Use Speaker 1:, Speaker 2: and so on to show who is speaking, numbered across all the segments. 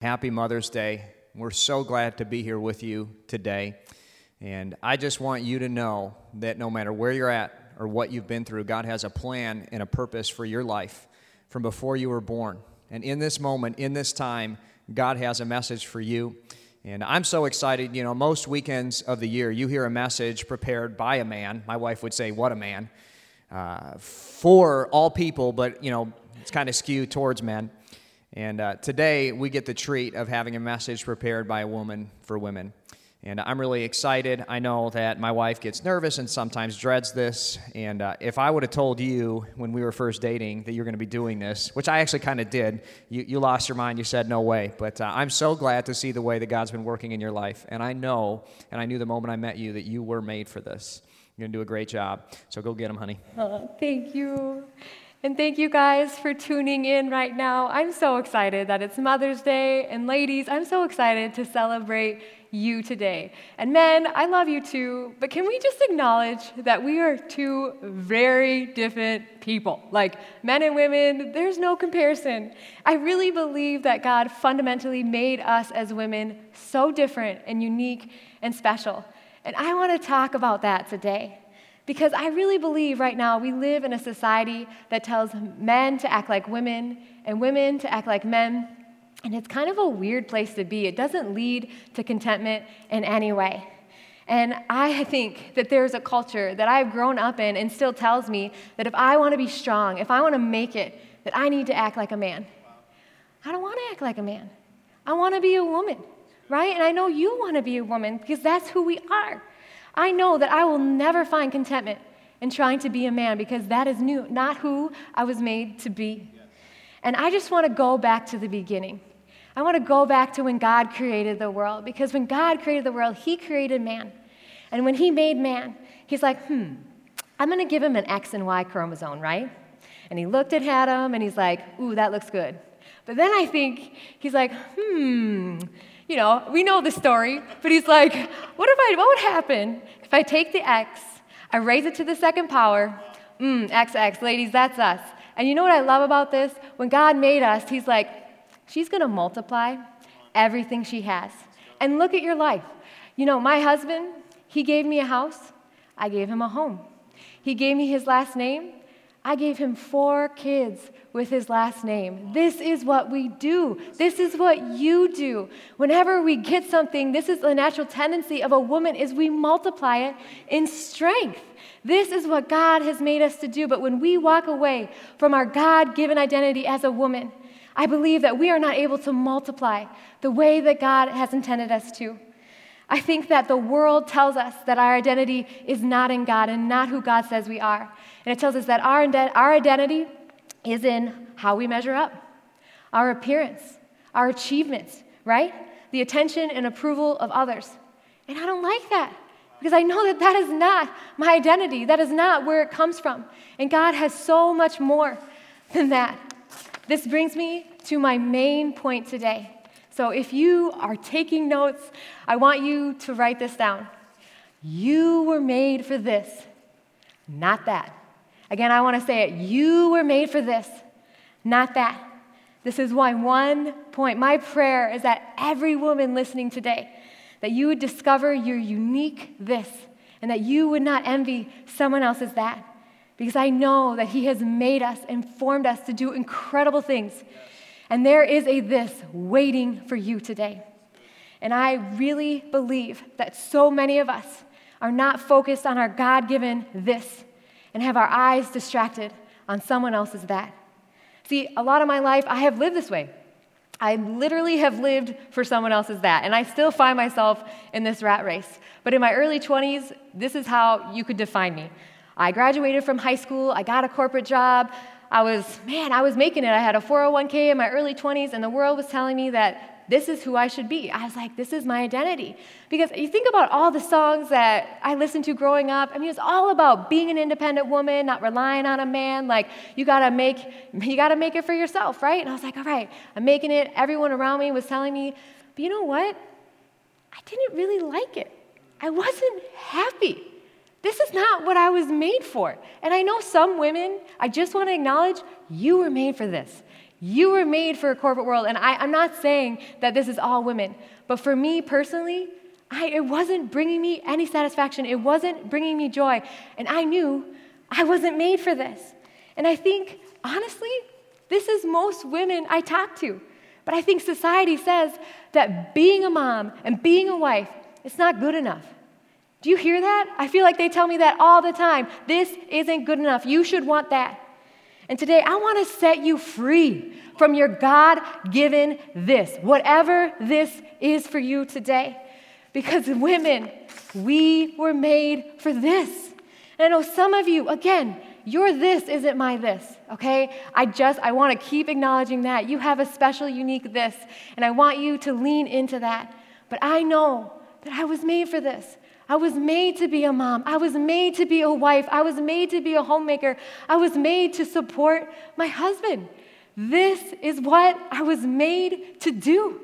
Speaker 1: Happy Mother's Day. We're so glad to be here with you today. And I just want you to know that no matter where you're at or what you've been through, God has a plan and a purpose for your life from before you were born. And in this moment, in this time, God has a message for you. And I'm so excited. You know, most weekends of the year, you hear a message prepared by a man. My wife would say, What a man. Uh, for all people, but, you know, it's kind of skewed towards men. And uh, today we get the treat of having a message prepared by a woman for women. And I'm really excited. I know that my wife gets nervous and sometimes dreads this. And uh, if I would have told you when we were first dating that you're going to be doing this, which I actually kind of did, you, you lost your mind. You said, no way. But uh, I'm so glad to see the way that God's been working in your life. And I know, and I knew the moment I met you, that you were made for this. You're going to do a great job. So go get them, honey.
Speaker 2: Oh, thank you. And thank you guys for tuning in right now. I'm so excited that it's Mother's Day. And ladies, I'm so excited to celebrate you today. And men, I love you too, but can we just acknowledge that we are two very different people? Like men and women, there's no comparison. I really believe that God fundamentally made us as women so different and unique and special. And I want to talk about that today. Because I really believe right now we live in a society that tells men to act like women and women to act like men. And it's kind of a weird place to be. It doesn't lead to contentment in any way. And I think that there's a culture that I've grown up in and still tells me that if I want to be strong, if I want to make it, that I need to act like a man. I don't want to act like a man. I want to be a woman, right? And I know you want to be a woman because that's who we are. I know that I will never find contentment in trying to be a man because that is new, not who I was made to be. And I just want to go back to the beginning. I want to go back to when God created the world because when God created the world, He created man. And when He made man, He's like, hmm, I'm going to give him an X and Y chromosome, right? And He looked at Adam and He's like, ooh, that looks good. But then I think He's like, hmm, you know, we know the story, but he's like, what if I, what would happen if I take the X, I raise it to the second power, mmm, XX, ladies, that's us. And you know what I love about this? When God made us, he's like, she's gonna multiply everything she has. And look at your life. You know, my husband, he gave me a house, I gave him a home. He gave me his last name, I gave him four kids with his last name. This is what we do. This is what you do. Whenever we get something, this is the natural tendency of a woman is we multiply it in strength. This is what God has made us to do. But when we walk away from our God given identity as a woman, I believe that we are not able to multiply the way that God has intended us to. I think that the world tells us that our identity is not in God and not who God says we are. And it tells us that our, our identity is in how we measure up, our appearance, our achievements, right? The attention and approval of others. And I don't like that because I know that that is not my identity. That is not where it comes from. And God has so much more than that. This brings me to my main point today. So if you are taking notes, I want you to write this down. You were made for this, not that. Again, I want to say it. You were made for this, not that. This is why one point. My prayer is that every woman listening today, that you would discover your unique this, and that you would not envy someone else's that. Because I know that He has made us and formed us to do incredible things. And there is a this waiting for you today. And I really believe that so many of us are not focused on our God given this and have our eyes distracted on someone else's that. See, a lot of my life, I have lived this way. I literally have lived for someone else's that, and I still find myself in this rat race. But in my early 20s, this is how you could define me. I graduated from high school, I got a corporate job, I was, man, I was making it. I had a 401k in my early 20s, and the world was telling me that this is who I should be. I was like, this is my identity. Because you think about all the songs that I listened to growing up. I mean, it's all about being an independent woman, not relying on a man. Like, you gotta make, you gotta make it for yourself, right? And I was like, all right, I'm making it. Everyone around me was telling me, but you know what? I didn't really like it. I wasn't happy. This is not what I was made for. And I know some women, I just want to acknowledge you were made for this. You were made for a corporate world. And I, am not saying that this is all women, but for me personally, I, it wasn't bringing me any satisfaction. It wasn't bringing me joy. And I knew I wasn't made for this. And I think, honestly, this is most women I talk to. But I think society says that being a mom and being a wife, it's not good enough. Do you hear that? I feel like they tell me that all the time. This isn't good enough. You should want that. And today, I want to set you free from your God given this, whatever this is for you today. Because women, we were made for this. And I know some of you, again, your this isn't my this, okay? I just, I want to keep acknowledging that. You have a special, unique this, and I want you to lean into that. But I know that I was made for this. I was made to be a mom. I was made to be a wife. I was made to be a homemaker. I was made to support my husband. This is what I was made to do.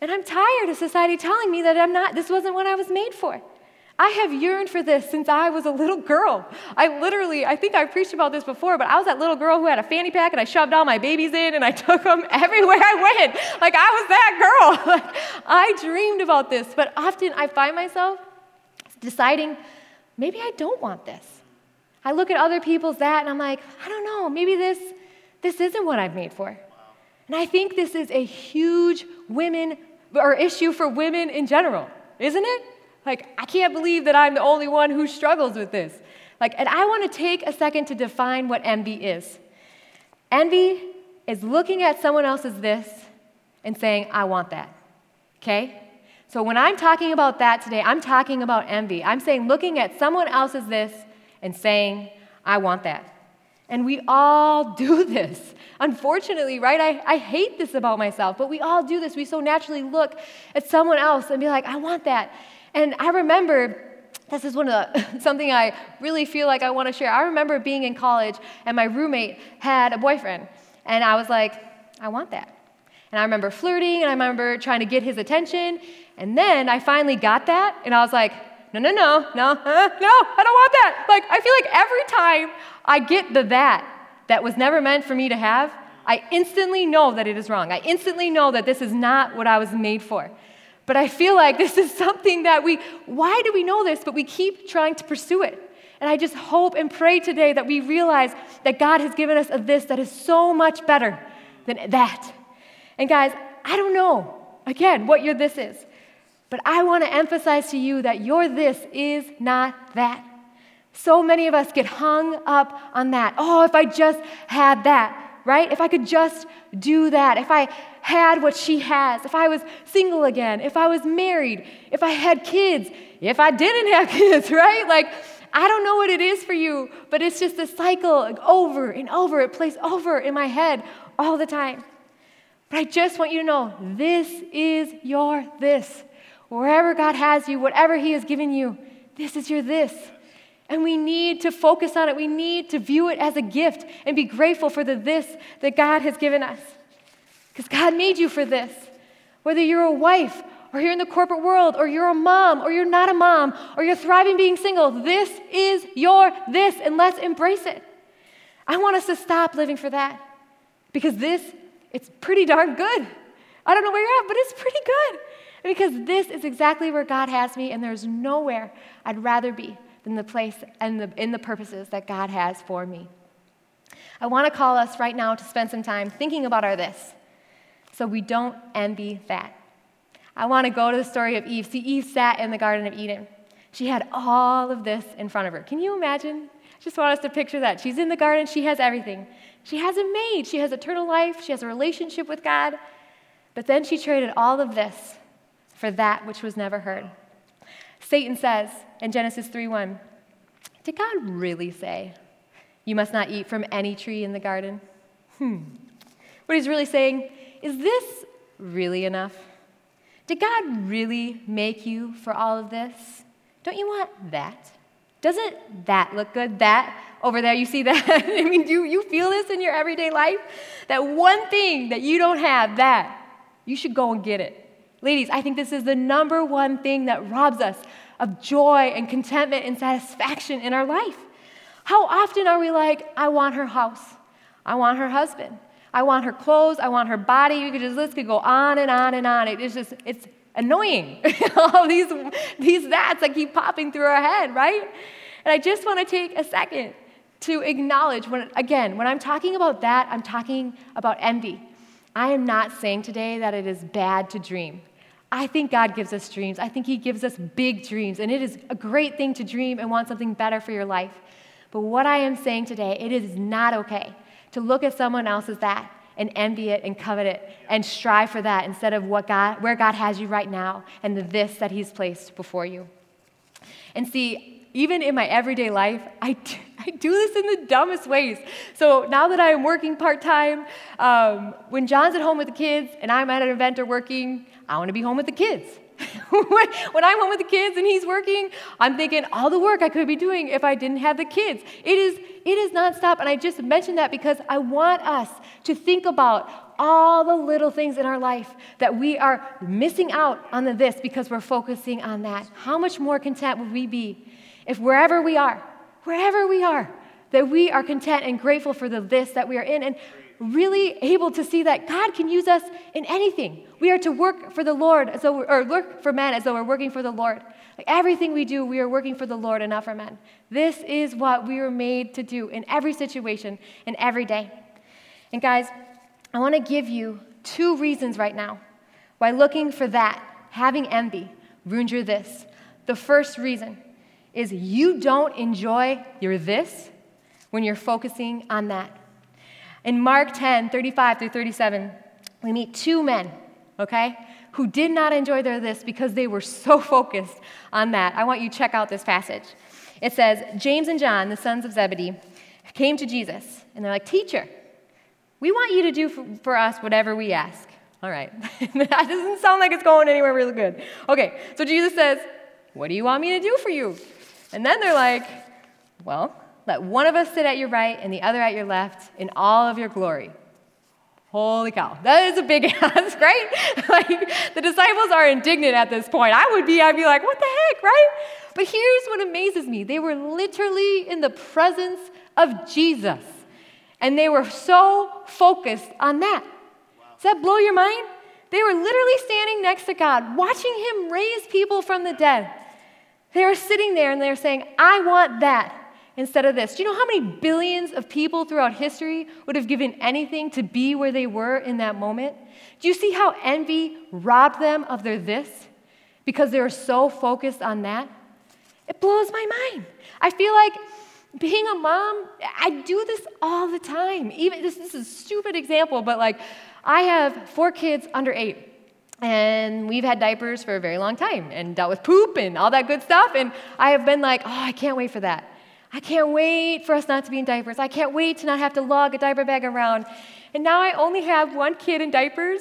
Speaker 2: And I'm tired of society telling me that I'm not, this wasn't what I was made for. I have yearned for this since I was a little girl. I literally, I think I preached about this before, but I was that little girl who had a fanny pack and I shoved all my babies in and I took them everywhere I went. Like I was that girl. I dreamed about this, but often I find myself deciding, maybe I don't want this. I look at other people's that and I'm like, I don't know, maybe this, this isn't what I've made for. And I think this is a huge women or issue for women in general, isn't it? Like, I can't believe that I'm the only one who struggles with this. Like, and I want to take a second to define what envy is. Envy is looking at someone else's this and saying, I want that. Okay? So when I'm talking about that today, I'm talking about envy. I'm saying looking at someone else's this and saying, I want that. And we all do this. Unfortunately, right? I, I hate this about myself, but we all do this. We so naturally look at someone else and be like, I want that. And I remember this is one of the something I really feel like I want to share. I remember being in college and my roommate had a boyfriend, and I was like, I want that. And I remember flirting and I remember trying to get his attention. And then I finally got that and I was like, no, no, no, no, uh, no, I don't want that. Like, I feel like every time I get the that that was never meant for me to have, I instantly know that it is wrong. I instantly know that this is not what I was made for. But I feel like this is something that we, why do we know this, but we keep trying to pursue it? And I just hope and pray today that we realize that God has given us a this that is so much better than that. And guys, I don't know, again, what your this is, but I want to emphasize to you that your this is not that. So many of us get hung up on that. Oh, if I just had that, right? If I could just do that, if I had what she has, if I was single again, if I was married, if I had kids, if I didn't have kids, right? Like, I don't know what it is for you, but it's just a cycle like, over and over. It plays over in my head all the time. But I just want you to know this is your this. Wherever God has you, whatever He has given you, this is your this. And we need to focus on it. We need to view it as a gift and be grateful for the this that God has given us. Because God made you for this. Whether you're a wife or you're in the corporate world or you're a mom or you're not a mom or you're thriving being single, this is your this, and let's embrace it. I want us to stop living for that because this it's pretty darn good. I don't know where you're at, but it's pretty good. Because this is exactly where God has me, and there's nowhere I'd rather be than the place and the, in the purposes that God has for me. I want to call us right now to spend some time thinking about our this so we don't envy that. I want to go to the story of Eve. See, Eve sat in the Garden of Eden. She had all of this in front of her. Can you imagine? Just want us to picture that. She's in the garden, she has everything. She has it made. She has eternal life, she has a relationship with God. But then she traded all of this for that which was never heard. Satan says in Genesis 3:1, Did God really say, You must not eat from any tree in the garden? Hmm. What he's really saying, is this really enough? Did God really make you for all of this? Don't you want that? Doesn't that look good? That over there, you see that? I mean, do you feel this in your everyday life? That one thing that you don't have, that, you should go and get it. Ladies, I think this is the number one thing that robs us of joy and contentment and satisfaction in our life. How often are we like, I want her house, I want her husband, I want her clothes. I want her body. You could just list could go on and on and on. It is just it's annoying. All these these that's that keep popping through our head, right? And I just want to take a second to acknowledge when again when I'm talking about that, I'm talking about envy. I am not saying today that it is bad to dream. I think God gives us dreams. I think He gives us big dreams, and it is a great thing to dream and want something better for your life. But what I am saying today, it is not okay to look at someone else's that and envy it and covet it and strive for that instead of what God, where God has you right now and the this that He's placed before you. And see, even in my everyday life, I do, I do this in the dumbest ways. So now that I am working part time, um, when John's at home with the kids and I'm at an event or working, I want to be home with the kids. when I'm home with the kids and he's working, I'm thinking all the work I could be doing if I didn't have the kids. It is, it is nonstop. And I just mentioned that because I want us to think about all the little things in our life that we are missing out on the this because we're focusing on that. How much more content would we be if wherever we are, wherever we are, that we are content and grateful for the this that we are in? And really able to see that God can use us in anything. We are to work for the Lord, as though, or work for men as though we're working for the Lord. Like everything we do, we are working for the Lord and not for men. This is what we were made to do in every situation and every day. And guys, I want to give you two reasons right now why looking for that, having envy, ruins your this. The first reason is you don't enjoy your this when you're focusing on that. In Mark 10, 35 through 37, we meet two men, okay, who did not enjoy their this because they were so focused on that. I want you to check out this passage. It says, James and John, the sons of Zebedee, came to Jesus, and they're like, Teacher, we want you to do for, for us whatever we ask. All right. that doesn't sound like it's going anywhere really good. Okay, so Jesus says, What do you want me to do for you? And then they're like, Well, let one of us sit at your right and the other at your left in all of your glory. Holy cow. That is a big ask, right? like the disciples are indignant at this point. I would be, I'd be like, what the heck, right? But here's what amazes me. They were literally in the presence of Jesus. And they were so focused on that. Does that blow your mind? They were literally standing next to God, watching him raise people from the dead. They were sitting there and they were saying, I want that instead of this. Do you know how many billions of people throughout history would have given anything to be where they were in that moment? Do you see how envy robbed them of their this because they were so focused on that? It blows my mind. I feel like being a mom, I do this all the time. Even this, this is a stupid example, but like I have four kids under eight. And we've had diapers for a very long time and dealt with poop and all that good stuff. And I have been like, oh, I can't wait for that. I can't wait for us not to be in diapers. I can't wait to not have to lug a diaper bag around. And now I only have one kid in diapers,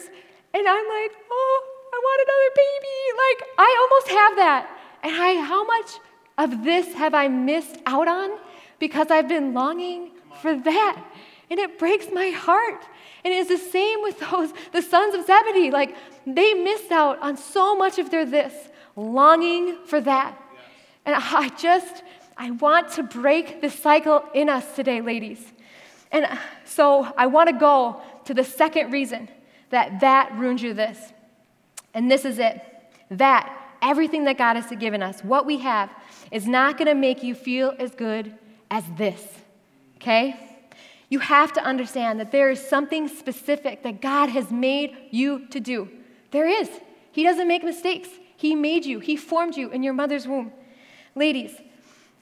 Speaker 2: and I'm like, oh, I want another baby. Like, I almost have that. And I, how much of this have I missed out on because I've been longing for that? And it breaks my heart. And it's the same with those, the sons of Zebedee. Like, they missed out on so much of their this, longing for that. And I just, I want to break the cycle in us today, ladies. And so I want to go to the second reason that that ruins you this. And this is it that everything that God has given us, what we have, is not going to make you feel as good as this. Okay? You have to understand that there is something specific that God has made you to do. There is. He doesn't make mistakes. He made you, He formed you in your mother's womb. Ladies,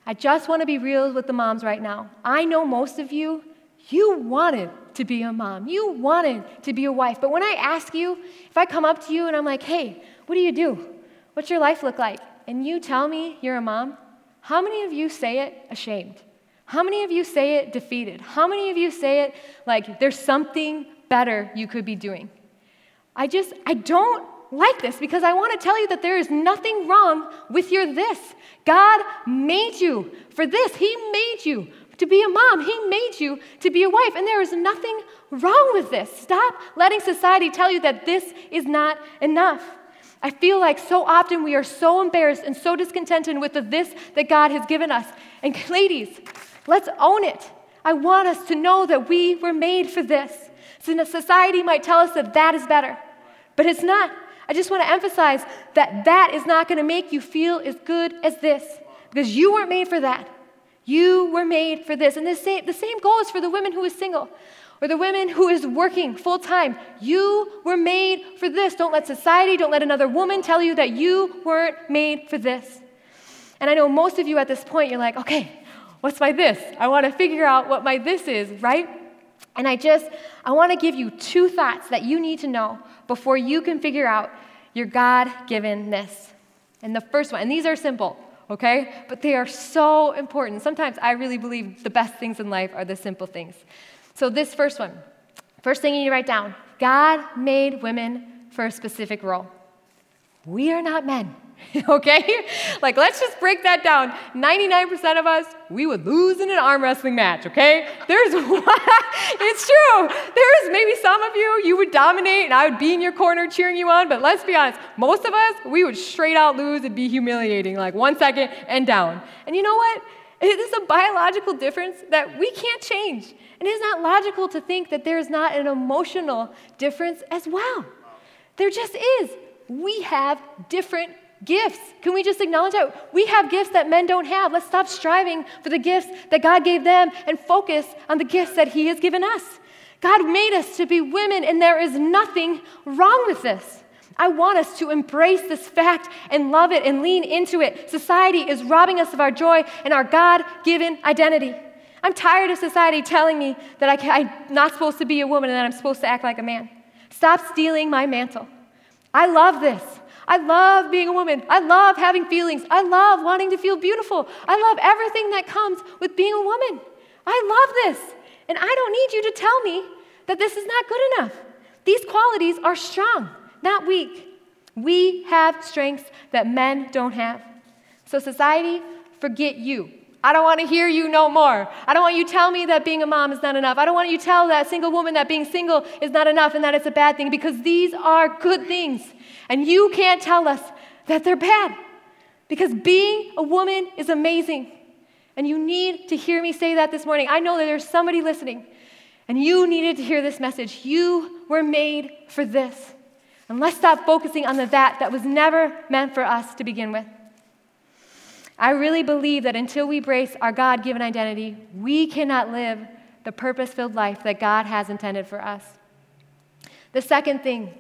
Speaker 2: I just want to be real with the moms right now. I know most of you, you wanted to be a mom. You wanted to be a wife. But when I ask you, if I come up to you and I'm like, hey, what do you do? What's your life look like? And you tell me you're a mom, how many of you say it ashamed? How many of you say it defeated? How many of you say it like there's something better you could be doing? I just, I don't like this because I want to tell you that there is nothing wrong with your this. God made you for this. He made you to be a mom. He made you to be a wife. And there is nothing wrong with this. Stop letting society tell you that this is not enough. I feel like so often we are so embarrassed and so discontented with the this that God has given us. And ladies, let's own it. I want us to know that we were made for this. So society might tell us that that is better, but it's not. I just want to emphasize that that is not going to make you feel as good as this because you weren't made for that. You were made for this. And the same, the same goes for the women who is single or the women who is working full time. You were made for this. Don't let society, don't let another woman tell you that you weren't made for this. And I know most of you at this point, you're like, okay, what's my this? I want to figure out what my this is, right? And I just, I want to give you two thoughts that you need to know before you can figure out your God given this. And the first one, and these are simple, okay? But they are so important. Sometimes I really believe the best things in life are the simple things. So, this first one, first thing you need to write down God made women for a specific role. We are not men. okay? Like, let's just break that down. 99% of us, we would lose in an arm wrestling match, okay? There's it's true. There's maybe some of you, you would dominate and I would be in your corner cheering you on, but let's be honest, most of us, we would straight out lose and be humiliating, like one second and down. And you know what? It is a biological difference that we can't change. And it is not logical to think that there is not an emotional difference as well. There just is. We have different gifts. Can we just acknowledge that? We have gifts that men don't have. Let's stop striving for the gifts that God gave them and focus on the gifts that He has given us. God made us to be women, and there is nothing wrong with this. I want us to embrace this fact and love it and lean into it. Society is robbing us of our joy and our God given identity. I'm tired of society telling me that I am not supposed to be a woman and that I'm supposed to act like a man. Stop stealing my mantle. I love this. I love being a woman. I love having feelings. I love wanting to feel beautiful. I love everything that comes with being a woman. I love this. And I don't need you to tell me that this is not good enough. These qualities are strong, not weak. We have strengths that men don't have. So, society, forget you. I don't want to hear you no more. I don't want you tell me that being a mom is not enough. I don't want you tell that single woman that being single is not enough and that it's a bad thing because these are good things. And you can't tell us that they're bad because being a woman is amazing. And you need to hear me say that this morning. I know that there's somebody listening and you needed to hear this message. You were made for this. And let's stop focusing on the that that was never meant for us to begin with. I really believe that until we embrace our God given identity, we cannot live the purpose filled life that God has intended for us. The second thing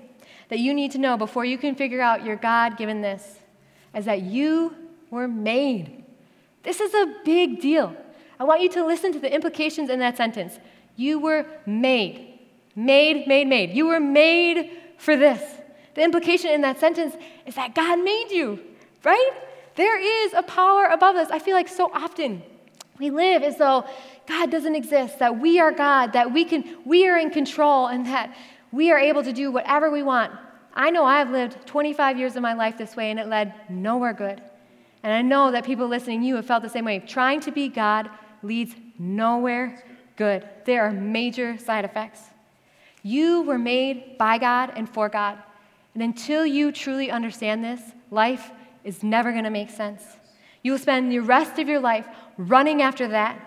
Speaker 2: that you need to know before you can figure out your God given this is that you were made. This is a big deal. I want you to listen to the implications in that sentence. You were made. Made, made, made. You were made for this. The implication in that sentence is that God made you, right? There is a power above us. I feel like so often we live as though God doesn't exist, that we are God, that we can we are in control and that we are able to do whatever we want. I know I've lived 25 years of my life this way and it led nowhere good. And I know that people listening, you have felt the same way. Trying to be God leads nowhere good. There are major side effects. You were made by God and for God. And until you truly understand this, life is never going to make sense. You will spend the rest of your life running after that,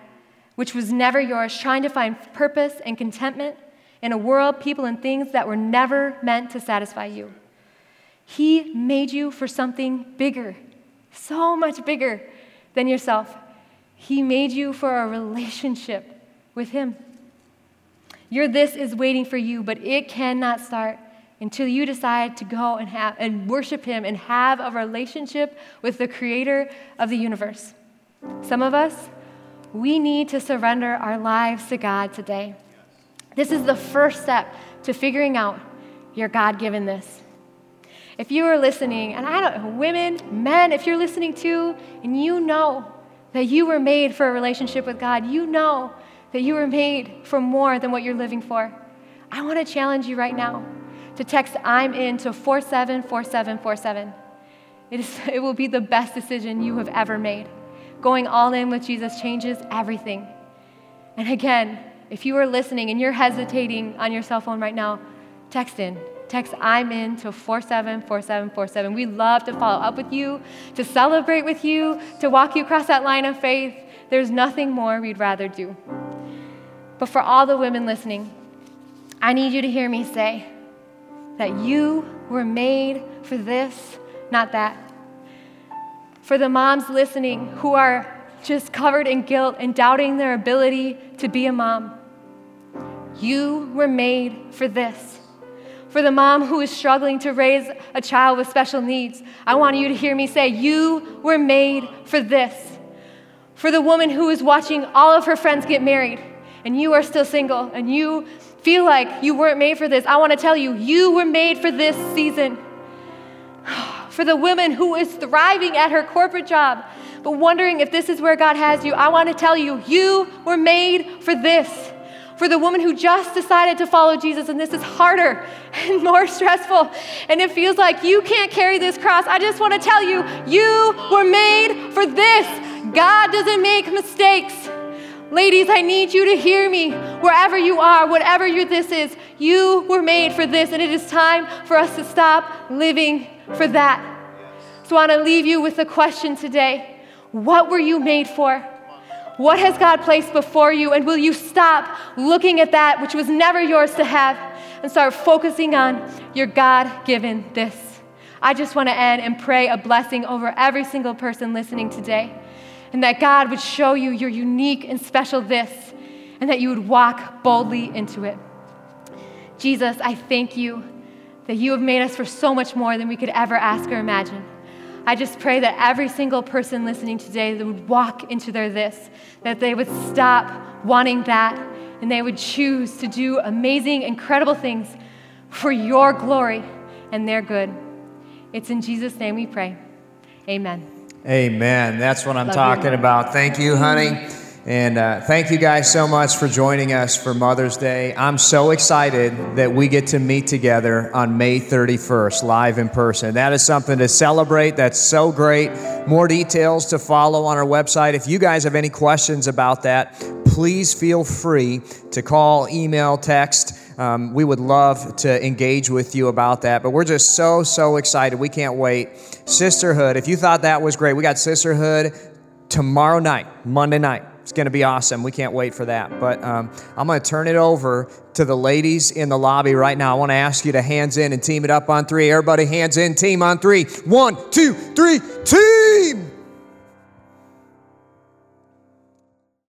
Speaker 2: which was never yours, trying to find purpose and contentment in a world, people, and things that were never meant to satisfy you. He made you for something bigger, so much bigger than yourself. He made you for a relationship with Him. Your this is waiting for you, but it cannot start until you decide to go and have and worship him and have a relationship with the creator of the universe. Some of us, we need to surrender our lives to God today. This is the first step to figuring out your God given this. If you are listening, and I don't women, men, if you're listening too, and you know that you were made for a relationship with God, you know that you were made for more than what you're living for. I want to challenge you right now to text I'm in to 474747. It, is, it will be the best decision you have ever made. Going all in with Jesus changes everything. And again, if you are listening and you're hesitating on your cell phone right now, text in. Text I'm in to 474747. We love to follow up with you, to celebrate with you, to walk you across that line of faith. There's nothing more we'd rather do. But for all the women listening, I need you to hear me say that you were made for this, not that. For the moms listening who are just covered in guilt and doubting their ability to be a mom, you were made for this. For the mom who is struggling to raise a child with special needs, I want you to hear me say, You were made for this. For the woman who is watching all of her friends get married, and you are still single, and you feel like you weren't made for this, I want to tell you, you were made for this season. For the woman who is thriving at her corporate job, but wondering if this is where God has you, I want to tell you, you were made for this for the woman who just decided to follow Jesus, and this is harder and more stressful, and it feels like you can't carry this cross, I just want to tell you, you were made for this. God doesn't make mistakes. Ladies, I need you to hear me wherever you are, whatever your this is. You were made for this, and it is time for us to stop living for that. So I want to leave you with a question today What were you made for? What has God placed before you? And will you stop looking at that which was never yours to have and start focusing on your God given this? I just want to end and pray a blessing over every single person listening today. And that God would show you your unique and special this, and that you would walk boldly into it. Jesus, I thank you that you have made us for so much more than we could ever ask or imagine. I just pray that every single person listening today would walk into their this, that they would stop wanting that, and they would choose to do amazing, incredible things for your glory and their good. It's in Jesus' name we pray. Amen.
Speaker 1: Amen. That's what I'm
Speaker 2: Love
Speaker 1: talking
Speaker 2: you.
Speaker 1: about. Thank you, honey. And uh, thank you guys so much for joining us for Mother's Day. I'm so excited that we get to meet together on May 31st, live in person. That is something to celebrate. That's so great. More details to follow on our website. If you guys have any questions about that, please feel free to call, email, text. Um, we would love to engage with you about that. But we're just so, so excited. We can't wait. Sisterhood, if you thought that was great, we got Sisterhood tomorrow night, Monday night. It's going to be awesome. We can't wait for that. But um, I'm going to turn it over to the ladies in the lobby right now. I want to ask you to hands in and team it up on three. Everybody, hands in, team on three. One, two, three, team!